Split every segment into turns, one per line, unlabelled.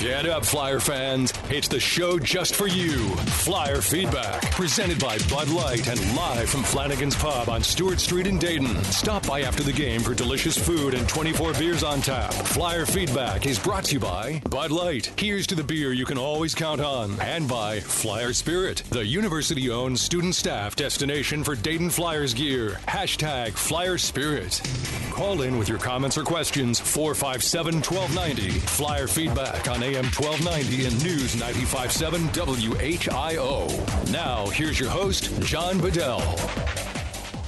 Get up, Flyer fans. It's the show just for you. Flyer Feedback, presented by Bud Light and live from Flanagan's Pub on Stewart Street in Dayton. Stop by after the game for delicious food and 24 beers on tap. Flyer Feedback is brought to you by Bud Light. Here's to the beer you can always count on. And by Flyer Spirit, the university owned student staff destination for Dayton Flyers gear. Hashtag Flyer Spirit. Call in with your comments or questions 457 1290. Flyer Feedback on AM 1290 and News 957 WHIO. Now, here's your host, John Bedell.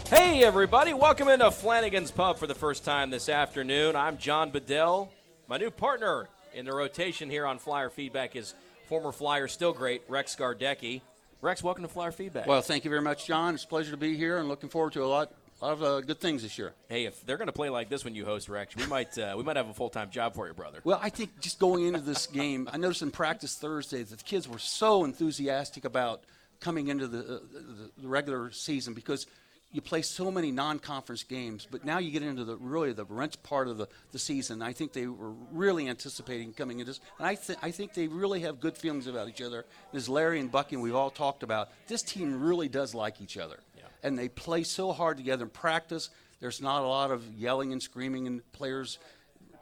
Hey, everybody. Welcome into Flanagan's Pub for the first time this afternoon. I'm John Bedell. My new partner in the rotation here on Flyer Feedback is former Flyer, still great, Rex Gardecki. Rex, welcome to Flyer Feedback.
Well, thank you very much, John. It's a pleasure to be here and looking forward to a lot, lot of uh, good things this year.
hey, if they're going to play like this when you host Rex, we might uh, we might have a full time job for you, brother.
Well, I think just going into this game, I noticed in practice Thursday that the kids were so enthusiastic about coming into the, uh, the, the regular season because you play so many non-conference games, but now you get into the really the wrench part of the, the season. I think they were really anticipating coming into this, and I, th- I think they really have good feelings about each other. As Larry and Bucky and we've all talked about, this team really does like each other. And they play so hard together in practice. There's not a lot of yelling and screaming and players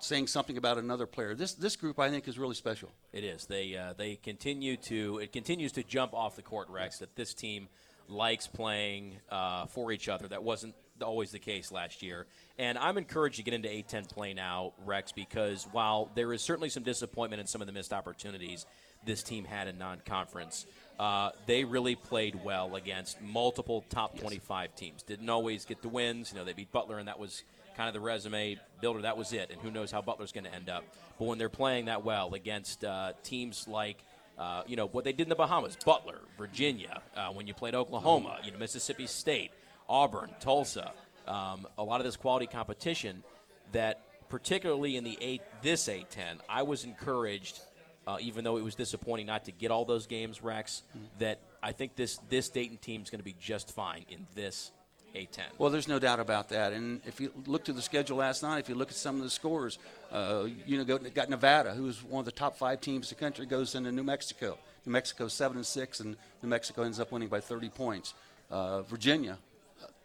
saying something about another player. This this group I think is really special.
It is. They uh, they continue to it continues to jump off the court, Rex. That this team likes playing uh, for each other. That wasn't always the case last year. And I'm encouraged to get into A10 play now, Rex, because while there is certainly some disappointment in some of the missed opportunities this team had in non-conference, uh, they really played well against multiple top 25 teams. Didn't always get the wins. You know, they beat Butler, and that was kind of the resume builder. That was it. And who knows how Butler's going to end up. But when they're playing that well against uh, teams like uh, you know what they did in the Bahamas, Butler, Virginia. Uh, when you played Oklahoma, you know Mississippi State, Auburn, Tulsa. Um, a lot of this quality competition that, particularly in the eight, this A10, I was encouraged, uh, even though it was disappointing not to get all those games, Rex. That I think this this Dayton team is going to be just fine in this A10.
Well, there's no doubt about that. And if you look to the schedule last night, if you look at some of the scores, uh, you know, got- got Nevada, who's one of the top five teams in the country, goes into New Mexico. New Mexico seven and six, and New Mexico ends up winning by 30 points. Uh, Virginia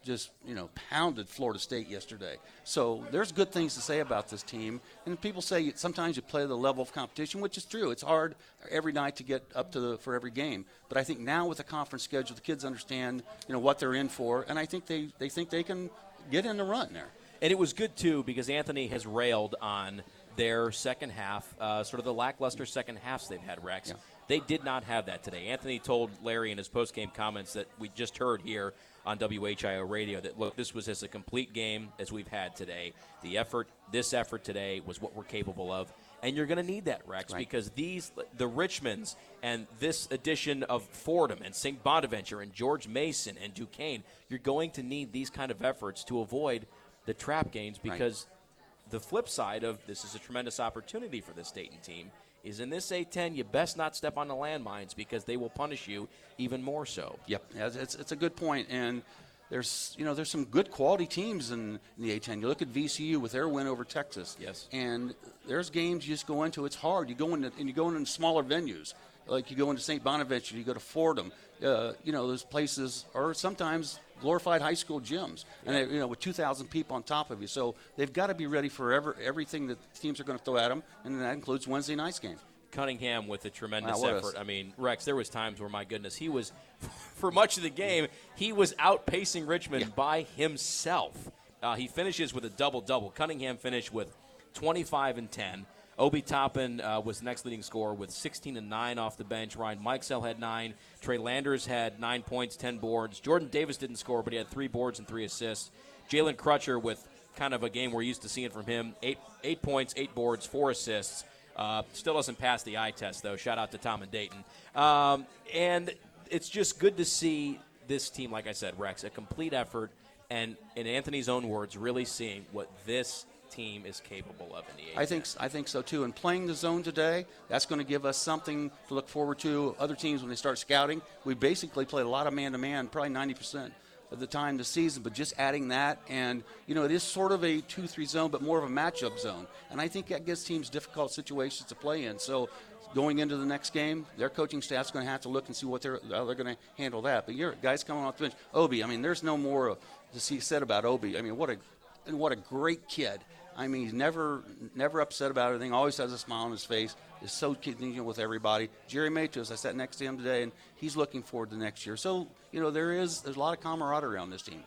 just you know pounded Florida State yesterday. So there's good things to say about this team. And people say sometimes you play the level of competition, which is true. It's hard every night to get up to the for every game. But I think now with the conference schedule, the kids understand you know what they're in for, and I think they they think they can get in the run there.
And it was good too because Anthony has railed on their second half, uh, sort of the lackluster second halves they've had. Rex,
Yeah.
they did not have that today. Anthony told Larry in his post game comments that we just heard here on WHIO radio that look, this was as a complete game as we've had today. The effort, this effort today, was what we're capable of. And you're going to need that, Rex,
Right.
because these, the Richmonds and this edition of Fordham and St. Bonaventure and George Mason and Duquesne, you're going to need these kind of efforts to avoid the trap games because the flip side of this is a tremendous opportunity for this Dayton team is in this A10, you best not step on the landmines because they will punish you even more so.
Yep, yeah, it's, it's, a good point, and there's you know there's some good quality teams in, in the A10. You look at VCU with their win over Texas.
Yes.
and there's games you just go into. It's hard. You go into and you go into smaller venues, like you go into St. Bonaventure, you go to Fordham. Uh, you know those places are sometimes glorified high school gyms, and they, you know with 2,000 people on top of you. So they've got to be ready for ever, everything that teams are going to throw at them, and that includes Wednesday night's game.
Cunningham with a tremendous
Wow, a-
effort. I mean, Rex, there was times where my goodness, he was for much of the game, he was outpacing Richmond by himself. Uh, he finishes with a double double. Cunningham finished with 25 and 10. Obi Toppin uh, was the next leading scorer with 16 and 9 off the bench. Ryan Mikesell had 9. Trey Landers had 9 points, 10 boards. Jordan Davis didn't score, but he had 3 boards and 3 assists. Jalen Crutcher with kind of a game we're used to seeing from him 8, eight points, 8 boards, 4 assists. Uh, still doesn't pass the eye test, though. Shout out to Tom and Dayton. Um, and it's just good to see this team, like I said, Rex, a complete effort, and in Anthony's own words, really seeing what this team is capable of in the
I think I think so too. And playing the zone today, that's going to give us something to look forward to. Other teams when they start scouting, we basically play a lot of man to man, probably ninety percent of the time this season, but just adding that, and you know, it is sort of a two-three zone, but more of a matchup zone, and I think that gives teams difficult situations to play in. So going into the next game, their coaching staff's going to have to look and see what they're how they're going to handle that. But your guys coming off the bench, Obi. I mean, there's no more to see said about Obi. I mean, what a and what a great kid. I mean, he's never never upset about anything. Always has a smile on his face. Is so congenial with everybody. Jhery Matos, I sat next to him today, and he's looking forward to next year. So you know, there is there's a lot of camaraderie on this team.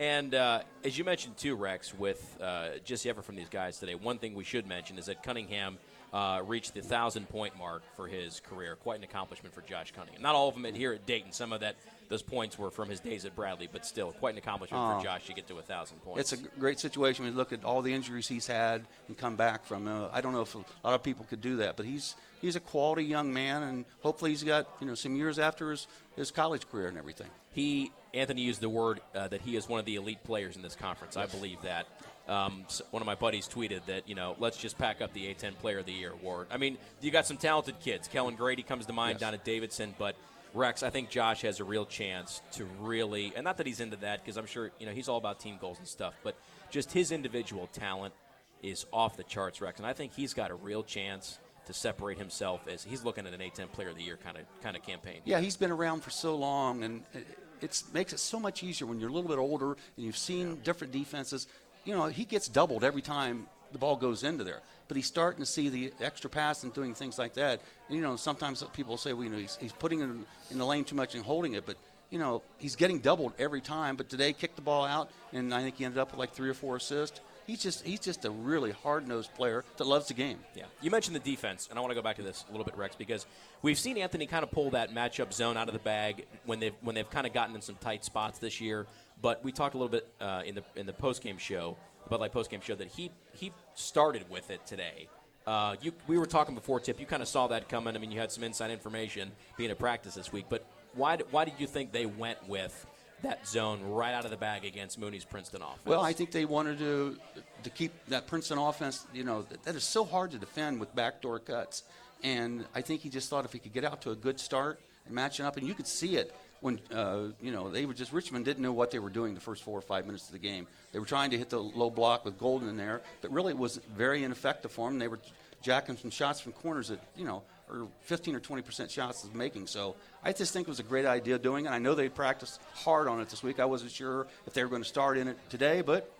And uh, as you mentioned too, Rex, with uh, just the effort from these guys today, one thing we should mention is that Cunningham uh, reached the thousand point mark for his career. Quite an accomplishment for Josh Cunningham. Not all of them here at Dayton. Some of that those points were from his days at Bradley, but still quite an accomplishment
Oh.
for Josh to get to a thousand points.
It's a great situation when you look at all the injuries he's had and come back from. Uh, I don't know if a lot of people could do that, but he's he's a quality young man, and hopefully he's got you know some years after his, his college career and everything.
He Anthony used the word uh, that he is one of the elite players in this conference. I believe that. Um, one of my buddies tweeted that you know let's just pack up the A10 Player of the Year award. I mean, you got some talented kids. Kellan Grady comes to mind
Yes.
down at Davidson, but Rex, I think Josh has a real chance to really, and not that he's into that because I'm sure you know he's all about team goals and stuff, but just his individual talent is off the charts, Rex, and I think he's got a real chance to separate himself as he's looking at an A10 Player of the Year kind of kind of campaign.
Yeah, he's been around for so long, and it it's, makes it so much easier when you're a little bit older and you've seen different defenses. You know, he gets doubled every time the ball goes into there, but he's starting to see the extra pass and doing things like that. And, you know, sometimes people say, well, you know, he's, he's putting in the lane too much and holding it, but you know, he's getting doubled every time. But today, kicked the ball out, and I think he ended up with like three or four assists. He's just he's just a really hard nosed player that loves the game.
Yeah, you mentioned the defense, and I want to go back to this a little bit, Rex, because we've seen Anthony kind of pull that matchup zone out of the bag when they've when they've kind of gotten in some tight spots this year. But we talked a little bit uh, in the in the post game show, the Bud Light post game show, that he he started with it today. Uh, you, we were talking before, Tip. You kind of saw that coming. I mean, you had some inside information being at practice this week. But why why did you think they went with that zone right out of the bag against Mooney's Princeton offense?
Well, I think they wanted to to keep that Princeton offense. You know, that, that is so hard to defend with backdoor cuts, and I think he just thought if he could get out to a good start and matching up, and you could see it when uh, you know they were just Richmond didn't know what they were doing the first four or five minutes of the game. They were trying to hit the low block with Golden in there, but really it was very ineffective for them. They were jacking some shots from corners that you know or 15 or 20 percent shots is making. So I just think it was a great idea doing it. I know they practiced hard on it this week. I wasn't sure if they were going to start in it today, but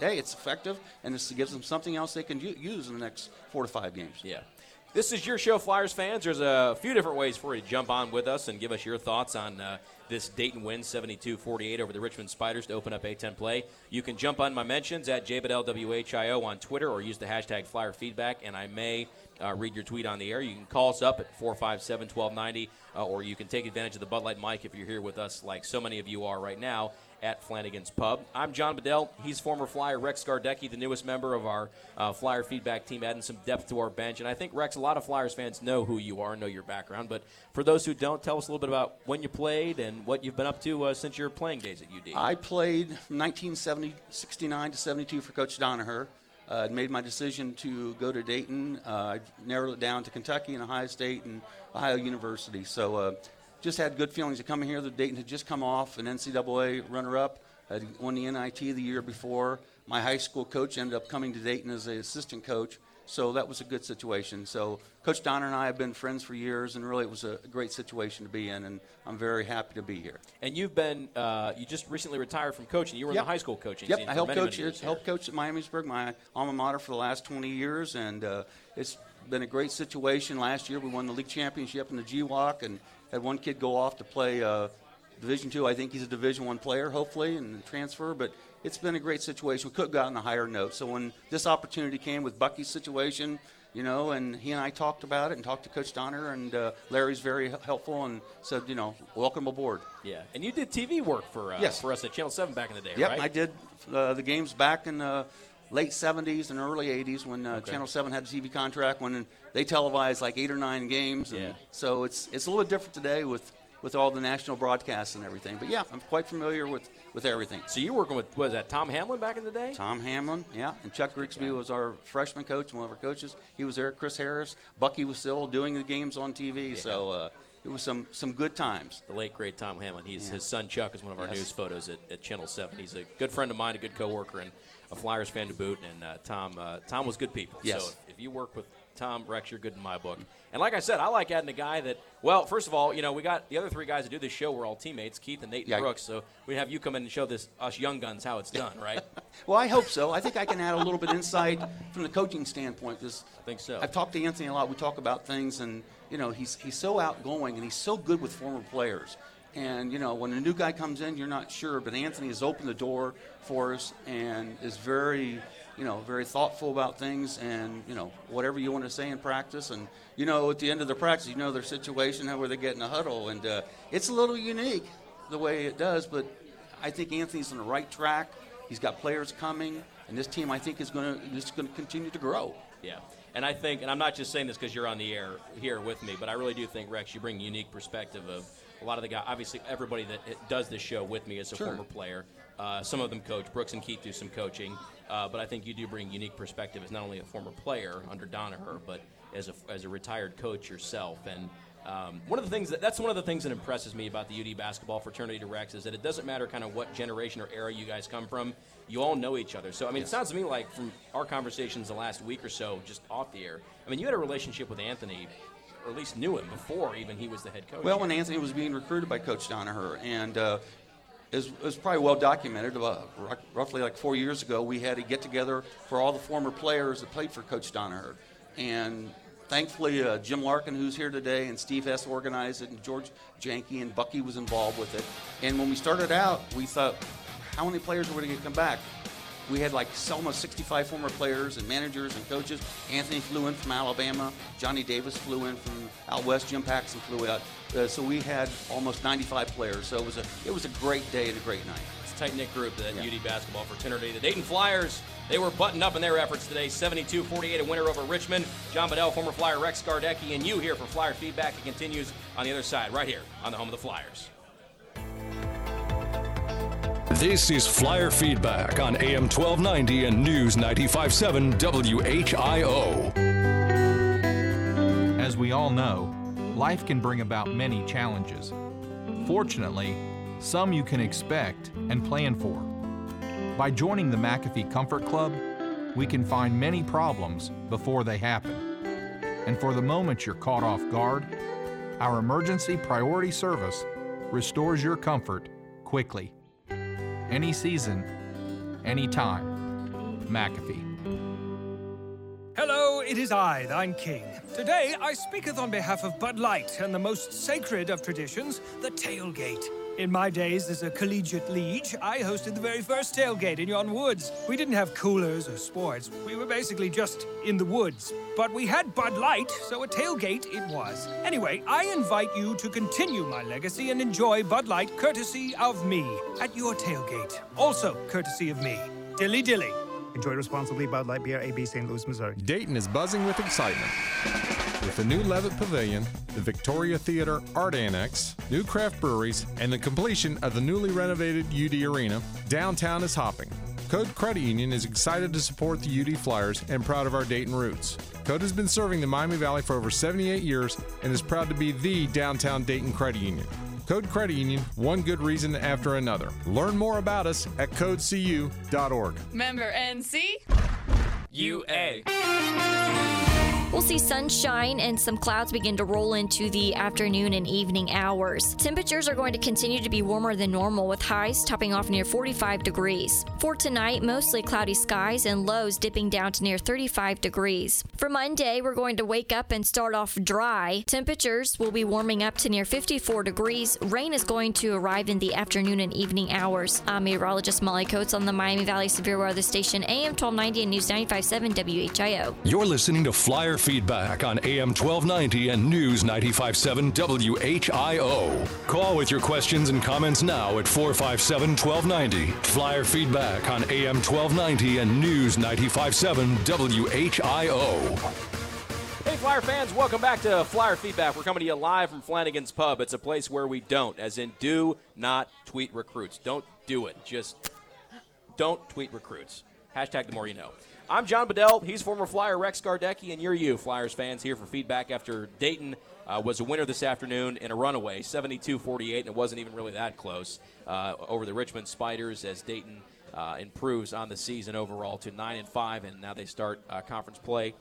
hey, it's effective, and this gives them something else they can u- use in the next four to five games.
Yeah. This is your show, Flyers fans. There's a few different ways for you to jump on with us and give us your thoughts on uh, this Dayton win 72 48 over the Richmond Spiders to open up A10 play. You can jump on my mentions at JBedellWHIO on Twitter or use the hashtag Flyer Feedback, and I may uh, read your tweet on the air. You can call us up at 457 1290, uh, or you can take advantage of the Bud Light mic if you're here with us, like so many of you are right now at Flanagan's Pub. I'm John Bedell. He's former Flyer Rex Gardecki, the newest member of our uh, Flyer feedback team, adding some depth to our bench. And I think, Rex, a lot of Flyers fans know who you are, know your background. But for those who don't, tell us a little bit about when you played and what you've been up to uh, since your playing days at UD.
I played from 1969 to 72 for Coach Donoher. Uh, made my decision to go to Dayton. Uh, I narrowed it down to Kentucky and Ohio State and Ohio University. So uh, just had good feelings of coming here. The Dayton had just come off an NCAA runner-up. I had won the NIT the year before. My high school coach ended up coming to Dayton as an assistant coach. So that was a good situation. So Coach Donner and I have been friends for years, and really it was a great situation to be in, and I'm very happy to be here.
and you've been, uh, you just recently retired from coaching. You were in the high school coaching
Yep, I helped
many,
coach.
many here.
helped coach at Miamisburg, my alma mater, for the last 20 years, and uh, it's been a great situation. Last year, we won the league championship in the GWAC, and had one kid go off to play uh, Division two. I think he's a Division one player, hopefully, and transfer. But it's been a great situation. We could have gotten a higher note. So when this opportunity came with Bucky's situation. You know, and he and I talked about it and talked to Coach Donner, and uh, Larry's very helpful and said, you know, welcome aboard.
Yeah, and you did TV work for uh,
Yes.
for us at Channel Seven back in the day,
Yep,
right?
I did uh, the games back in the late 70s and early 80s when uh, Channel 7 had a TV contract when they televised like eight or nine games.
Yeah.
So it's it's a little bit different today with, with all the national broadcasts and everything. But yeah, I'm quite familiar with, with everything.
So you were working with was that Tom Hamlin back in the day?
Tom Hamlin, yeah, and Chuck Grigsby was our freshman coach, one of our coaches. He was there. Chris Harris, Bucky was still doing the games on TV. So uh, it was some some good times.
The late great Tom Hamlin. He's
Yeah.
his son Chuck is one of our
Yes.
news photos at, at Channel Seven. He's a good friend of mine, a good coworker, and a Flyers fan to boot. And uh, Tom uh, Tom was good people.
Yes.
So if, if you work with Tom Rex, you're good in my book. And like I said, I like adding a guy that. Well, first of all, you know we got the other three guys that do this show. We're all teammates, Keith and Nate and
Yeah.
Brooks. So we have you come in and show this us young guns how it's done, right?
Well, I hope so. I think I can add a little bit of insight from the coaching standpoint. Because
I think so.
I've talked to Anthony a lot. We talk about things, and you know, he's he's so outgoing and he's so good with former players. And you know, when a new guy comes in, you're not sure, but Anthony has opened the door for us and is very, you know, very thoughtful about things. And you know, whatever you want to say in practice, and you know, at the end of the practice, you know their situation, how where they get in a huddle, and uh, it's a little unique the way it does. But I think Anthony's on the right track. He's got players coming, and this team I think is going to is going to continue to grow.
Yeah. And I think, and I'm not just saying this because you're on the air here with me, but I really do think, Rex, you bring a unique perspective of a lot of the guys. Obviously, everybody that does this show with me is a
Sure.
former player. Uh, some of them coach. Brooks and Keith do some coaching. Uh, but I think you do bring unique perspective as not only a former player under Donoher, but as a, as a retired coach yourself. And um, one of the things that that's one of the things that impresses me about the UD basketball fraternity to Rex is that it doesn't matter kind of what generation or era you guys come from. You all know each other. So I mean, it sounds to me like from our conversations the last week or so, just off the air. I mean, you had a relationship with Anthony, or at least knew him before even he was the head coach.
Well, when Anthony was being recruited by Coach Donoher, and uh, it, was, probably well documented. Ru- roughly like four years ago, we had a get together for all the former players that played for Coach Donoher, and thankfully uh, Jim Larkin, who's here today, and Steve Hess organized it, and George Janke and Bucky was involved with it. And when we started out, we thought, how many players are we going to come back? We had like almost 65 former players and managers and coaches. Anthony flew in from Alabama. Johnny Davis flew in from out west. Jim Paxson flew out. Uh, so we had almost 95 players. So it was a it was a great day and a great night.
It's a tight knit group, that
Yeah.
UD basketball fraternity. The Dayton Flyers, they were buttoned up in their efforts today 72 48, a winner over Richmond. John Bedell, former Flyer Rex Gardecki, and you here for Flyer Feedback. It continues on the other side, right here on the home of the Flyers.
This is Flyer Feedback on AM 1290 and News 957 WHIO.
As we all know, life can bring about many challenges. Fortunately, some you can expect and plan for. By joining the McAfee Comfort Club, we can find many problems before they happen. And for the moment you're caught off guard, our emergency priority service restores your comfort quickly. Any season, any time. McAfee.
Hello, it is I, thine king. Today I speaketh on behalf of Bud Light and the most sacred of traditions, the tailgate. In my days as a collegiate liege, I hosted the very first tailgate in yon woods. We didn't have coolers or sports. We were basically just in the woods. But we had Bud Light, so a tailgate it was. Anyway, I invite you to continue my legacy and enjoy Bud Light courtesy of me at your tailgate. Also courtesy of me. Dilly dilly.
Enjoy responsibly Bud Light Beer, AB St. Louis, Missouri.
Dayton is buzzing with excitement. With the new Levitt Pavilion, the Victoria Theater Art Annex, new craft breweries, and the completion of the newly renovated UD Arena, downtown is hopping. Code Credit Union is excited to support the UD Flyers and proud of our Dayton roots. Code has been serving the Miami Valley for over 78 years and is proud to be the downtown Dayton Credit Union. Code Credit Union, one good reason after another. Learn more about us at codecu.org.
Member NC.
UA.
We'll see sunshine and some clouds begin to roll into the afternoon and evening hours. Temperatures are going to continue to be warmer than normal with highs topping off near 45 degrees. For tonight, mostly cloudy skies and lows dipping down to near 35 degrees. For Monday, we're going to wake up and start off dry. Temperatures will be warming up to near 54 degrees. Rain is going to arrive in the afternoon and evening hours. I'm meteorologist Molly Coates on the Miami Valley Severe Weather Station AM 1290 and News 957 WHIO.
You're listening to Flyer Feedback on AM 1290 and News 957 WHIO. Call with your questions and comments now at 457 1290. Flyer Feedback on AM 1290 and News 957 WHIO.
Hey, Flyer fans, welcome back to Flyer Feedback. We're coming to you live from Flanagan's Pub. It's a place where we don't, as in, do not tweet recruits. Don't do it. Just don't tweet recruits. Hashtag the more you know. I'm John Bedell. He's former Flyer Rex Gardecki, and you're you, Flyers fans, here for feedback after Dayton uh, was a winner this afternoon in a runaway, 72-48, and it wasn't even really that close uh, over the Richmond Spiders as Dayton uh, improves on the season overall to nine and five, and now they start uh, conference play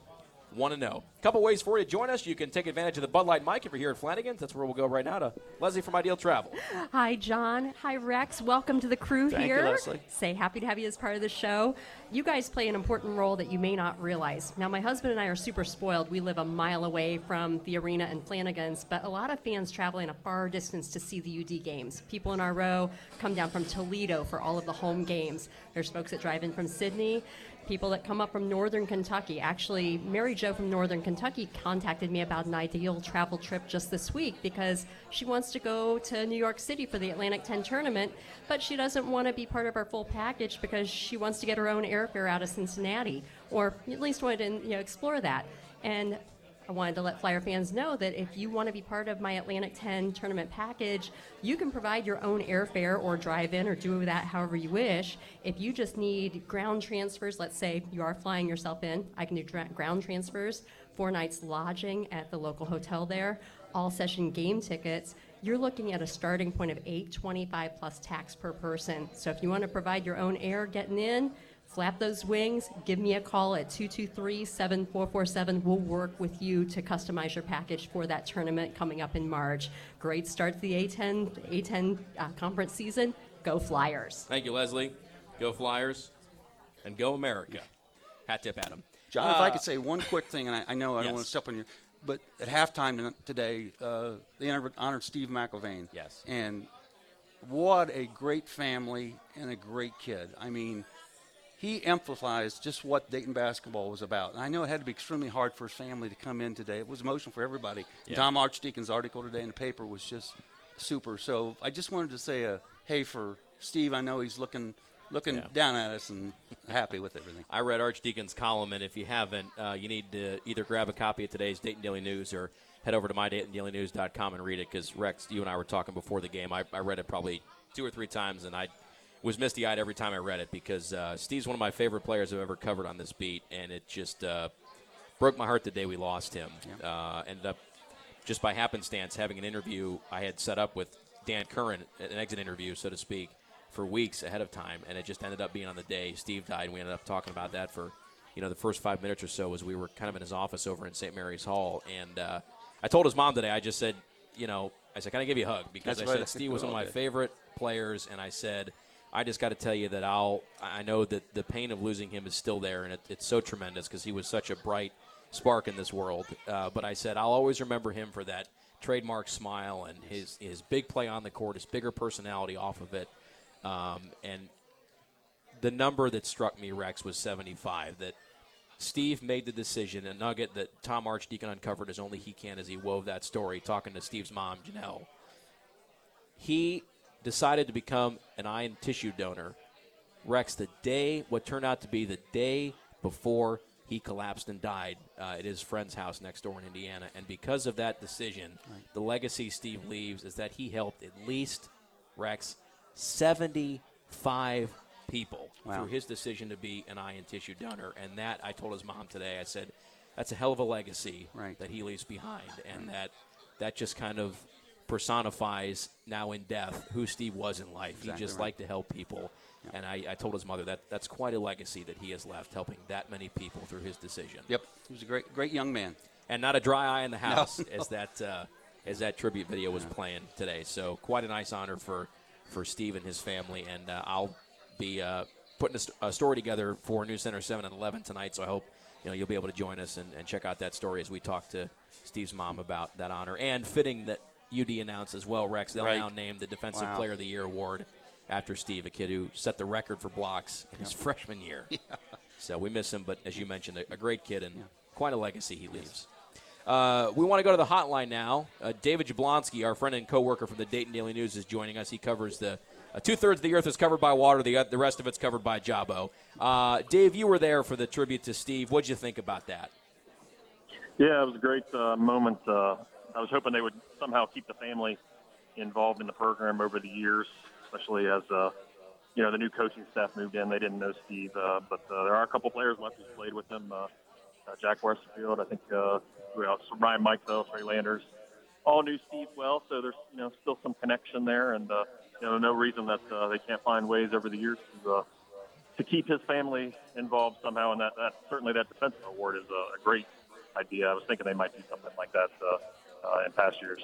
one to know. A couple ways for you to join us. You can take advantage of the Bud Light mic if you're here at Flanagan's. That's where we'll go right now to Leslie from Ideal Travel.
Hi, John. Hi, Rex. Welcome to the crew
Thank
here.
you, Leslie.
Say happy to have you as part of the show. You guys play an important role that you may not realize. Now, my husband and I are super spoiled. We live a mile away from the arena and Flanagan's, but a lot of fans traveling a far distance to see the UD games. People in our row come down from Toledo for all of the home games. There's folks that drive in from Sidney people that come up from northern Kentucky. Actually, Mary Jo from northern Kentucky contacted me about an ideal travel trip just this week because she wants to go to New York City for the Atlantic 10 tournament, but she doesn't want to be part of our full package because she wants to get her own airfare out of Cincinnati, or at least wanted to you know, explore that. And I wanted to let Flyer fans know that if you want to be part of my Atlantic 10 tournament package, you can provide your own airfare or drive in or do that however you wish. If you just need ground transfers, let's say you are flying yourself in, I can do dra- ground transfers, four nights lodging at the local hotel there, all session game tickets. You're looking at a starting point of 825 plus tax per person. So if you want to provide your own air getting in, flap those wings, give me a call at 223 7447. We'll work with you to customize your package for that tournament coming up in March. Great start to the A10, A10 uh, conference season. Go Flyers.
Thank you, Leslie. Go Flyers and go America. Hat tip, Adam.
John, if I
Uh,
could say one quick thing, and I, I know I don't want to step on you, but at halftime today, uh, they honored, honored Steve McElvene.
Yes.
And what a great family and a great kid. I mean, he emphasized just what Dayton basketball was about. And I know it had to be extremely hard for his family to come in today. It was emotional for everybody.
Yeah.
Tom Archdeacon's article today in the paper was just super. So I just wanted to say a hey for Steve. I know he's looking looking
Yeah.
down at us and happy with everything.
I read Archdeacon's column, and if you haven't, uh, you need to either grab a copy of today's Dayton Daily News or head over to mydaytondailynews.com and read it because, Rex, you and I were talking before the game. I, I read it probably two or three times, and I was misty eyed every time I read it because uh, Steve's one of my favorite players I've ever covered on this beat, and it just uh, broke my heart the day we lost him. Uh, ended up just by happenstance having an interview I had set up with Dan Curran, an exit interview, so to speak, for weeks ahead of time, and it just ended up being on the day Steve died. And We ended up talking about that for, you know, the first five minutes or so as we were kind of in his office over in St. Mary's Hall, and uh, I told his mom today. I just said, you know, I said, can I give you a hug because
That's
I said Steve was one of my favorite players, and I said. I just got to tell you that I'll. I know that the pain of losing him is still there, and it, it's so tremendous because he was such a bright spark in this world. Uh, but I said I'll always remember him for that trademark smile and his his big play on the court, his bigger personality off of it, um, and the number that struck me, Rex, was 75. That Steve made the decision, a nugget that Tom Archdeacon uncovered as only he can as he wove that story, talking to Steve's mom, Janelle. He decided to become an eye and tissue donor, Rex, the day, what turned out to be the day before he collapsed and died uh, at his friend's house next door in Indiana. And because of that decision, the legacy Steve leaves is that he helped at least, Rex, 75 people
Wow.
through his decision to be an eye and tissue donor. And that, I told his mom today, I said, that's a hell of a legacy
Right.
that he leaves behind. And that, that just kind of personifies now in death who Steve was in life.
Exactly
he just
right.
liked to help people. And I, I told his mother that that's quite a legacy that he has left, helping that many people through his decision.
Yep, he was a great great young man.
And not a dry eye in the house
no.
as that uh, as that tribute video was playing today. So quite a nice honor for for Steve and his family. And uh, I'll be uh, putting a, st- a story together for News Center seven and eleven tonight. So I hope you know you'll be able to join us and, and check out that story as we talk to Steve's mom about that honor. And fitting that UD announced as well, Rex. They'll
Right.
now name the Defensive
Wow.
Player of the Year award after Steve, a kid who set the record for blocks in his freshman year. So we miss him, but as you mentioned, a, a great kid and quite a legacy he leaves. Uh, we want to go to the hotline now. Uh, David Jablonski, our friend and coworker from the Dayton Daily News, is joining us. He covers the uh, two thirds of the earth is covered by water. The the rest of it's covered by Jabo. Uh, Dave, you were there for the tribute to Steve. What'd you think about that?
Yeah, it was a great uh, moment. I was hoping they would somehow keep the family involved in the program over the years, especially as uh, you know, the new coaching staff moved in. They didn't know Steve, uh, but uh, there are a couple players left who's played with him. Uh, uh, Jack Westerfield, I think, uh, who else? Ryan Mikesell, Trey Landers, all knew Steve well, so there's you know still some connection there, and uh, you know no reason that uh, they can't find ways over the years to uh, to keep his family involved somehow. And that, that certainly that defensive award is a, a great idea. I was thinking they might do something like that uh, in past years.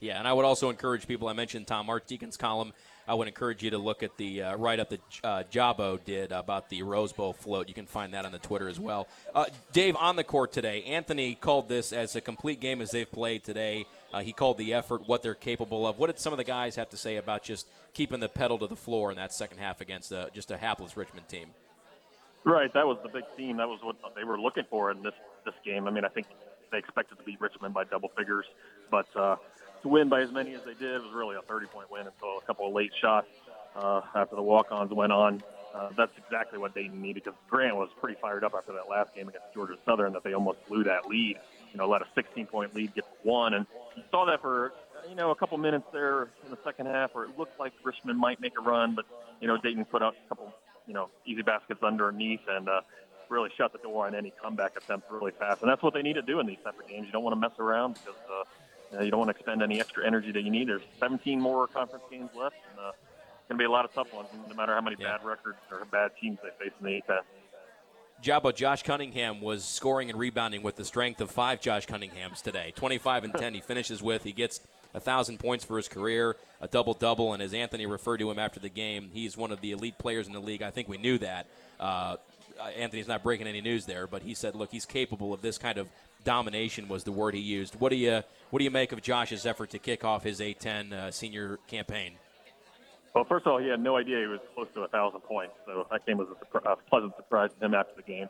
Yeah, and I would also encourage people. I mentioned Tom Archdeacon's column. I would encourage you to look at the uh, write up that uh, Jabo did about the Rose Bowl float. You can find that on the Twitter as well. Uh, Dave, on the court today, Anthony called this as a complete game as they've played today. Uh, he called the effort, what they're capable of. What did some of the guys have to say about just keeping the pedal to the floor in that second half against uh, just a hapless Richmond team?
Right, that was the big theme. That was what they were looking for in this this game. I mean, I think they expected to beat Richmond by double figures, but uh, to win by as many as they did was really a 30 point win until a couple of late shots uh, after the walk ons went on. Uh, that's exactly what Dayton needed because Grant was pretty fired up after that last game against Georgia Southern that they almost blew that lead. You know, let a 16 point lead get to one, and you saw that for you know a couple minutes there in the second half where it looked like Richmond might make a run, but you know Dayton put out a couple you know easy baskets underneath and uh, really shut the door on any comeback attempts really fast. And that's what they need to do in these type of games. You don't want to mess around because. Uh, you, know, you don't want to expend any extra energy that you need. There's 17 more conference games left, and uh, it's going to be a lot of tough ones, no matter how many yeah. bad records or bad teams they face in the A-10.
Jabo Josh Cunningham was scoring and rebounding with the strength of five Josh Cunninghams today. 25 and 10 he finishes with. He gets a thousand points for his career, a double double, and as Anthony referred to him after the game, he's one of the elite players in the league. I think we knew that. Uh, Anthony's not breaking any news there, but he said, "Look, he's capable of this kind of domination." Was the word he used. What do you what do you make of Josh's effort to kick off his A10 uh, senior campaign?
Well, first of all, he had no idea he was close to a thousand points, so that came as a, a pleasant surprise to him after the game.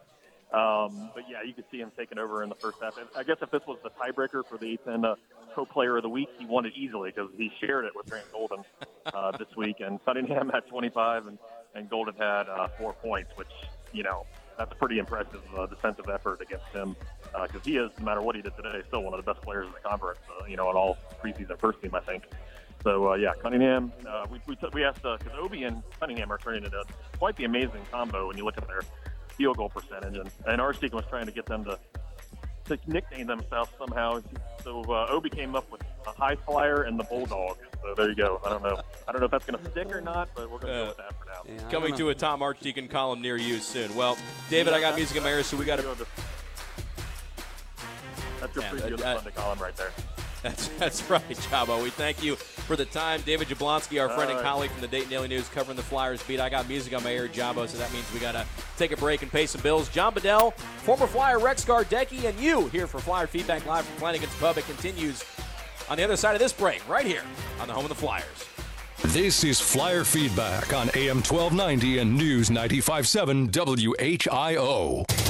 Um, but yeah, you could see him taking over in the first half. I guess if this was the tiebreaker for the A10 uh, co-player of the week, he won it easily because he shared it with Grant Golden uh, this week. And Cunningham had 25, and, and Golden had uh, four points, which you know that's a pretty impressive uh, defensive effort against him because uh, he is, no matter what he did today, still one of the best players in the conference. Uh, you know, on all preseason first team, I think. So uh, yeah, Cunningham. Uh, we we, t- we asked because uh, Obi and Cunningham are turning into quite the amazing combo when you look at their field goal percentage, and and Archdeacon was trying to get them to to nickname themselves somehow. So uh, Obi came up with a high flyer and the bulldog. So there you go. I don't know. I don't know if that's going to stick or not, but we're going to uh, go with that for now.
Yeah, Coming to a Tom Archdeacon column near you soon. Well, David, yeah, I got music in my ears, so we got to.
That's your yeah, preview uh, of the column right there.
That's that's right, Jabo. We thank you for the time. David Jablonski, our friend and colleague from the Dayton Daily News, covering the Flyers beat. I got music on my ear, Jabo, so that means we got to take a break and pay some bills. John Bedell, former Flyer Rex Gardecki, and you here for Flyer Feedback Live from Flanagan's Pub. It continues on the other side of this break, right here on the home of the Flyers.
This is Flyer Feedback on AM 1290 and News 95.7 WHIO.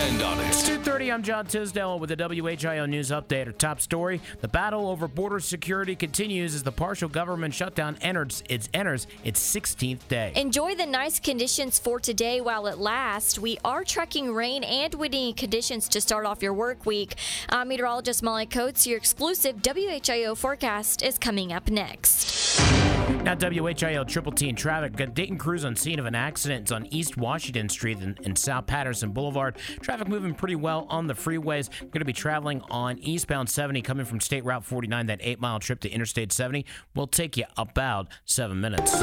Depend on it.
It's 2.30. I'm John Tisdale with the WHIO News Update. Our top story, the battle over border security continues as the partial government shutdown enters its, enters its 16th day.
Enjoy the nice conditions for today while it lasts. We are tracking rain and windy conditions to start off your work week. I'm meteorologist Molly Coates. Your exclusive WHIO forecast is coming up next.
Now, WHIL Triple T in traffic. Got Dayton crews on scene of an accident on East Washington Street and, South Patterson Boulevard. Traffic moving pretty well on the freeways. Going to be traveling on eastbound 70 coming from State Route 49. That eight mile trip to Interstate 70 will take you about seven minutes.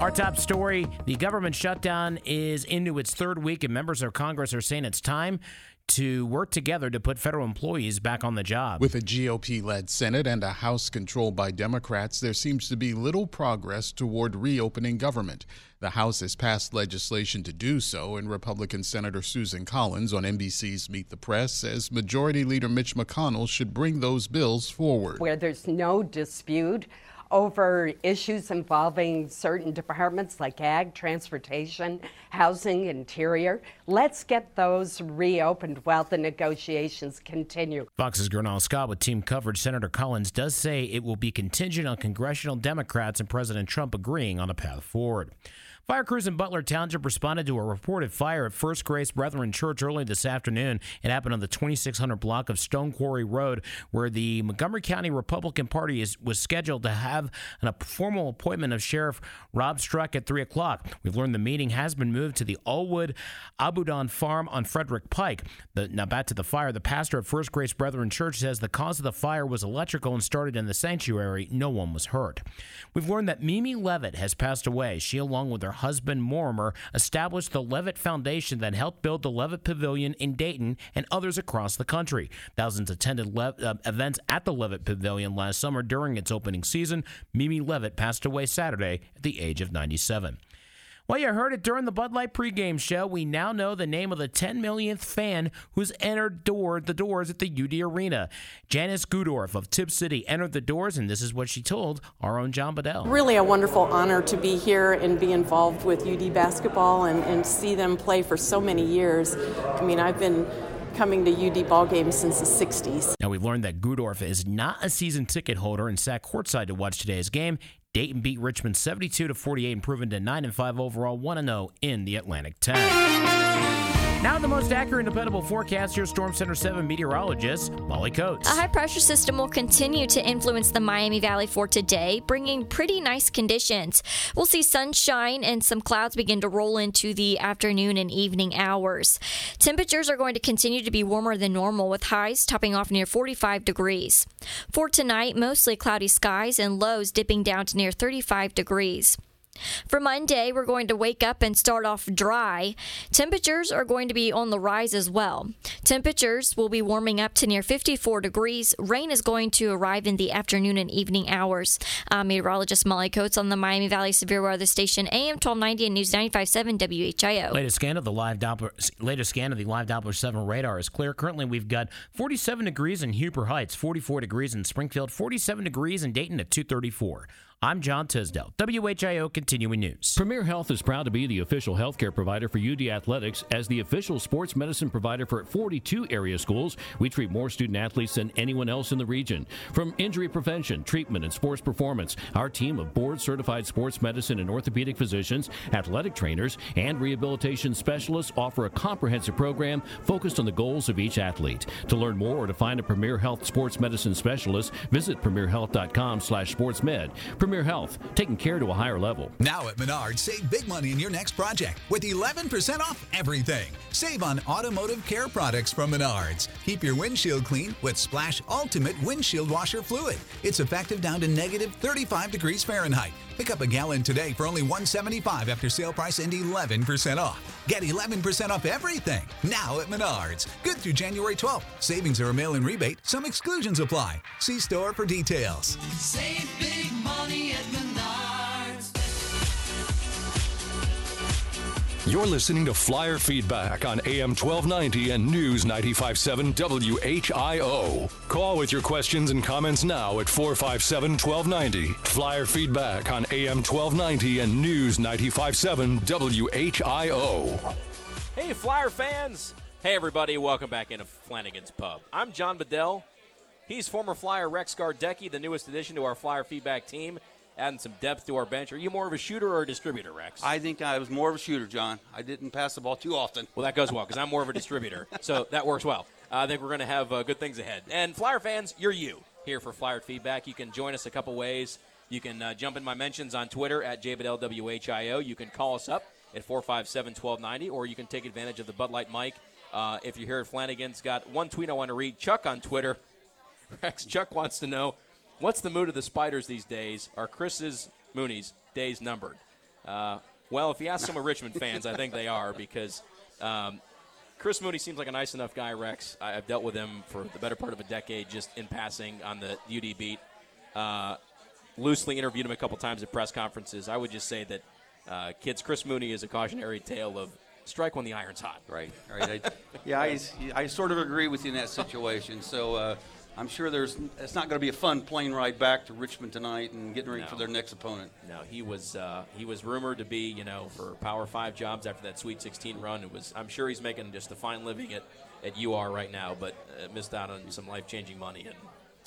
Our top story the government shutdown is into its third week, and members of Congress are saying it's time to work together to put federal employees back on the job.
With a GOP led Senate and a House controlled by Democrats, there seems to be little progress toward reopening government. The House has passed legislation to do so, and Republican Senator Susan Collins on NBC's Meet the Press says Majority Leader Mitch McConnell should bring those bills forward.
Where there's no dispute over issues involving certain departments like ag, transportation, housing, interior. Let's get those reopened while the negotiations continue.
Fox's Gernal Scott with team coverage. Senator Collins does say it will be contingent on congressional Democrats and President Trump agreeing on a path forward. Fire crews in Butler Township responded to a reported fire at First Grace Brethren Church early this afternoon. It happened on the 2600 block of Stone Quarry Road, where the Montgomery County Republican Party is, was scheduled to have a formal appointment of Sheriff Rob Streck at 3 o'clock. We've learned the meeting has been moved to the Aullwood Audubon Farm on Frederick Pike. The, now, back to the fire. The pastor of First Grace Brethren Church says the cause of the fire was electrical and started in the sanctuary. No one was hurt. We've learned that Mimi Levitt has passed away. She, along with her husband Mortimer, established the Levitt Foundation that helped build the Levitt Pavilion in Dayton and others across the country. Thousands attended Le- uh, events at the Levitt Pavilion last summer during its opening season. Mimi Levitt passed away Saturday at the age of 97. Well, you heard it during the Bud Light pregame show. We now know the name of the 10 millionth fan who's entered door, the doors at the UD Arena. Janice Gudorf of Tipp City entered the doors, and this is what she told our own John Bedell.
Really a wonderful honor to be here and be involved with UD basketball and, and see them play for so many years. I mean, I've been coming to UD ball games since the 60s.
Now we've learned that Gudorf is not a season ticket holder and sat courtside to watch today's game. Dayton beat Richmond 72 to 48, improving to 9 and 5 overall, 1 0 in the Atlantic 10. Now, the most accurate and dependable forecast, your Storm Center 7 meteorologist, Molly Coates.
A high pressure system will continue to influence the Miami Valley for today, bringing pretty nice conditions. We'll see sunshine and some clouds begin to roll into the afternoon and evening hours. Temperatures are going to continue to be warmer than normal, with highs topping off near 45 degrees. For tonight, mostly cloudy skies and lows dipping down to near 35 degrees. For Monday, we're going to wake up and start off dry. Temperatures are going to be on the rise as well. Temperatures will be warming up to near 54 degrees. Rain is going to arrive in the afternoon and evening hours. Uh, meteorologist Molly Coates on the Miami Valley Severe Weather Station, AM 1290 and News 95.7 WHIO.
Latest scan of the live Doppler, latest scan of the live Doppler 7 radar is clear. Currently, we've got 47 degrees in Huber Heights, 44 degrees in Springfield, 47 degrees in Dayton at 234. I'm John Tisdale, WHIO Continuing News.
Premier Health is proud to be the official healthcare provider for UD Athletics. As the official sports medicine provider for 42 area schools, we treat more student athletes than anyone else in the region. From injury prevention, treatment, and sports performance, our team of board certified sports medicine and orthopedic physicians, athletic trainers, and rehabilitation specialists offer a comprehensive program focused on the goals of each athlete. To learn more or to find a Premier Health sports medicine specialist, visit premierhealth.com slash sportsmed. Premier Health, taking care to a higher level.
Now at Menards, save big money in your next project with 11% off everything. Save on automotive care products from Menards. Keep your windshield clean with Splash Ultimate Windshield Washer Fluid. It's effective down to negative 35 degrees Fahrenheit. Pick up a gallon today for only 175 after sale price and 11% off. Get 11% off everything now at Menards. Good through January 12th. Savings are a mail in rebate. Some exclusions apply. See store for details.
Save big money at Menards.
You're listening to Flyer Feedback on AM 1290 and News 957 WHIO. Call with your questions and comments now at 457 1290. Flyer Feedback on AM 1290 and News 957 WHIO.
Hey, Flyer fans! Hey, everybody, welcome back into Flanagan's Pub. I'm John Bedell. He's former Flyer Rex Gardecki, the newest addition to our Flyer feedback team, adding some depth to our bench. Are you more of a shooter or a distributor, Rex?
I think I was more of a shooter, John. I didn't pass the ball too often.
Well, that goes well because I'm more of a distributor, so that works well. I think we're going to have uh, good things ahead. And Flyer fans, you're you here for Flyer feedback. You can join us a couple ways. You can uh, jump in my mentions on Twitter at JBedellWHIO. You can call us up at 457 1290, or you can take advantage of the Bud Light mic. Uh, if you're here at Flanagan's, got one tweet I want to read. Chuck on Twitter. Rex Chuck wants to know what's the mood of the Spiders these days? Are Chris's Mooney's days numbered? Uh, well, if you ask some of Richmond fans, I think they are because um, Chris Mooney seems like a nice enough guy, Rex. I, have dealt with him for the better part of a decade just in passing on the UD beat. Uh, loosely interviewed him a couple times at press conferences. I would just say that uh, kids, Chris Mooney is a cautionary tale of strike when the iron's hot.
Right, right. I, yeah, I, I sort of agree with you in that situation. So uh, I'm sure there's it's not going to be a fun plane ride back to Richmond tonight and getting ready
No.
for their next opponent.
No, he was uh, he was rumored to be you know for Power Five jobs after that Sweet 16 run. It was I'm sure he's making just a fine living at, at UR right now, but uh, missed out on some life changing money, and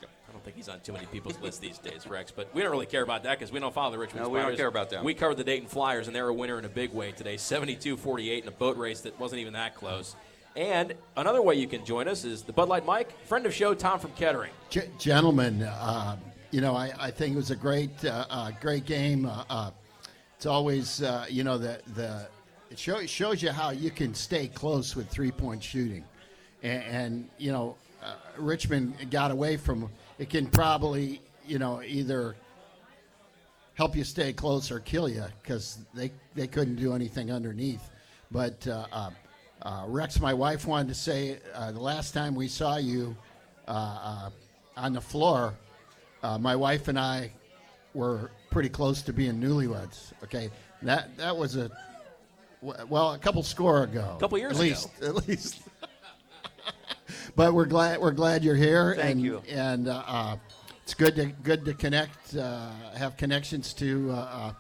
I don't think he's on too many people's lists these days, Rex. But we don't really care about that because we don't follow the Richmond
No, we don't care about them.
We covered the Dayton Flyers, and they're a winner in a big way today 72 48 in a boat race that wasn't even that close. And another way you can join us is the Bud Light Mike, friend of show, Tom from Kettering.
G- gentlemen, uh, you know, I, I think it was a great, uh, uh, great game. Uh, uh, it's always, uh, you know, the the it show, shows you how you can stay close with three point shooting, and, and you know, Richmond got away from. It can probably, you know, either help you stay close or kill you because they they couldn't do anything underneath. But uh, Rex, my wife wanted to say uh, the last time we saw you uh, uh, on the floor, uh, my wife and I were pretty close to being newlyweds. Okay, that that was a well a couple score ago, a
Couple years
at
ago.
least, at least. but we're glad we're glad you're here.
Thank
and,
you.
And uh, uh, it's good to good to connect, uh, have connections to uh, uh,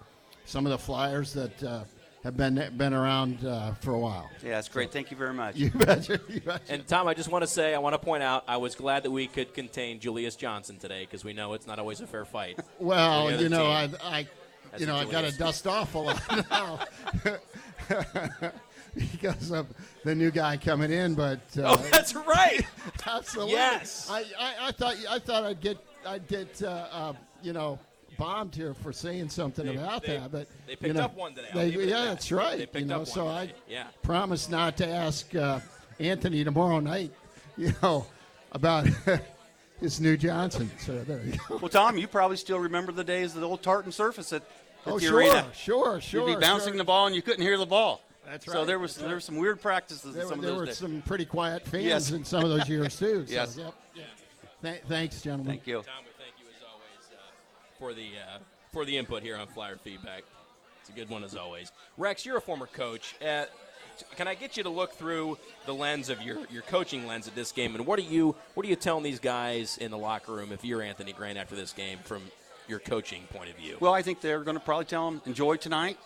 some of the Flyers that uh, have been been around uh, for a while.
Yeah, it's great. Thank you very much.
You betcha. You betcha.
And Tom, I just want to say, I want to point out, I was glad that we could contain Julius Johnson today because we know it's not always a fair fight.
Well, you know, I,
team.
I
That's
you know,
a
I got to dust off a lot now because of the new guy coming in. But uh,
Oh, that's right.
absolutely.
Yes.
I, I, I thought I thought I'd get I'd get uh, uh, you know bombed here for saying something
They-
about
they-
that, but
they
you
picked
know,
up one today.
They-
leave it at
yeah,
that.
that's right.
They picked
you know,
up
so
one
I.
Yeah.
promise not to ask uh, Anthony tomorrow night. You know about his new Johnson. So there you go.
Well, Tom, you probably still remember the days of the old tartan surface at, at
Oh,
the
sure,
arena.
sure, sure,
You'd be bouncing
sure.
the ball and you couldn't hear the ball.
That's right.
So there was
that's
there were some weird practices
There,
in some
there
of
were
those days.
some pretty quiet fans
Yes.
in some of those years too. So,
Yes.
Yep. Th- thanks, gentlemen.
Thank you.
Tom, we thank you as always uh, for the uh, for the input here on Flyer Feedback. It's a good one as always. Rex, you're a former coach. Uh, can I get you to look through the lens of your, your coaching lens at this game, and what are you what are you telling these guys in the locker room if you're Anthony Grant after this game from your coaching point of view?
Well, I think they're going to probably tell them enjoy tonight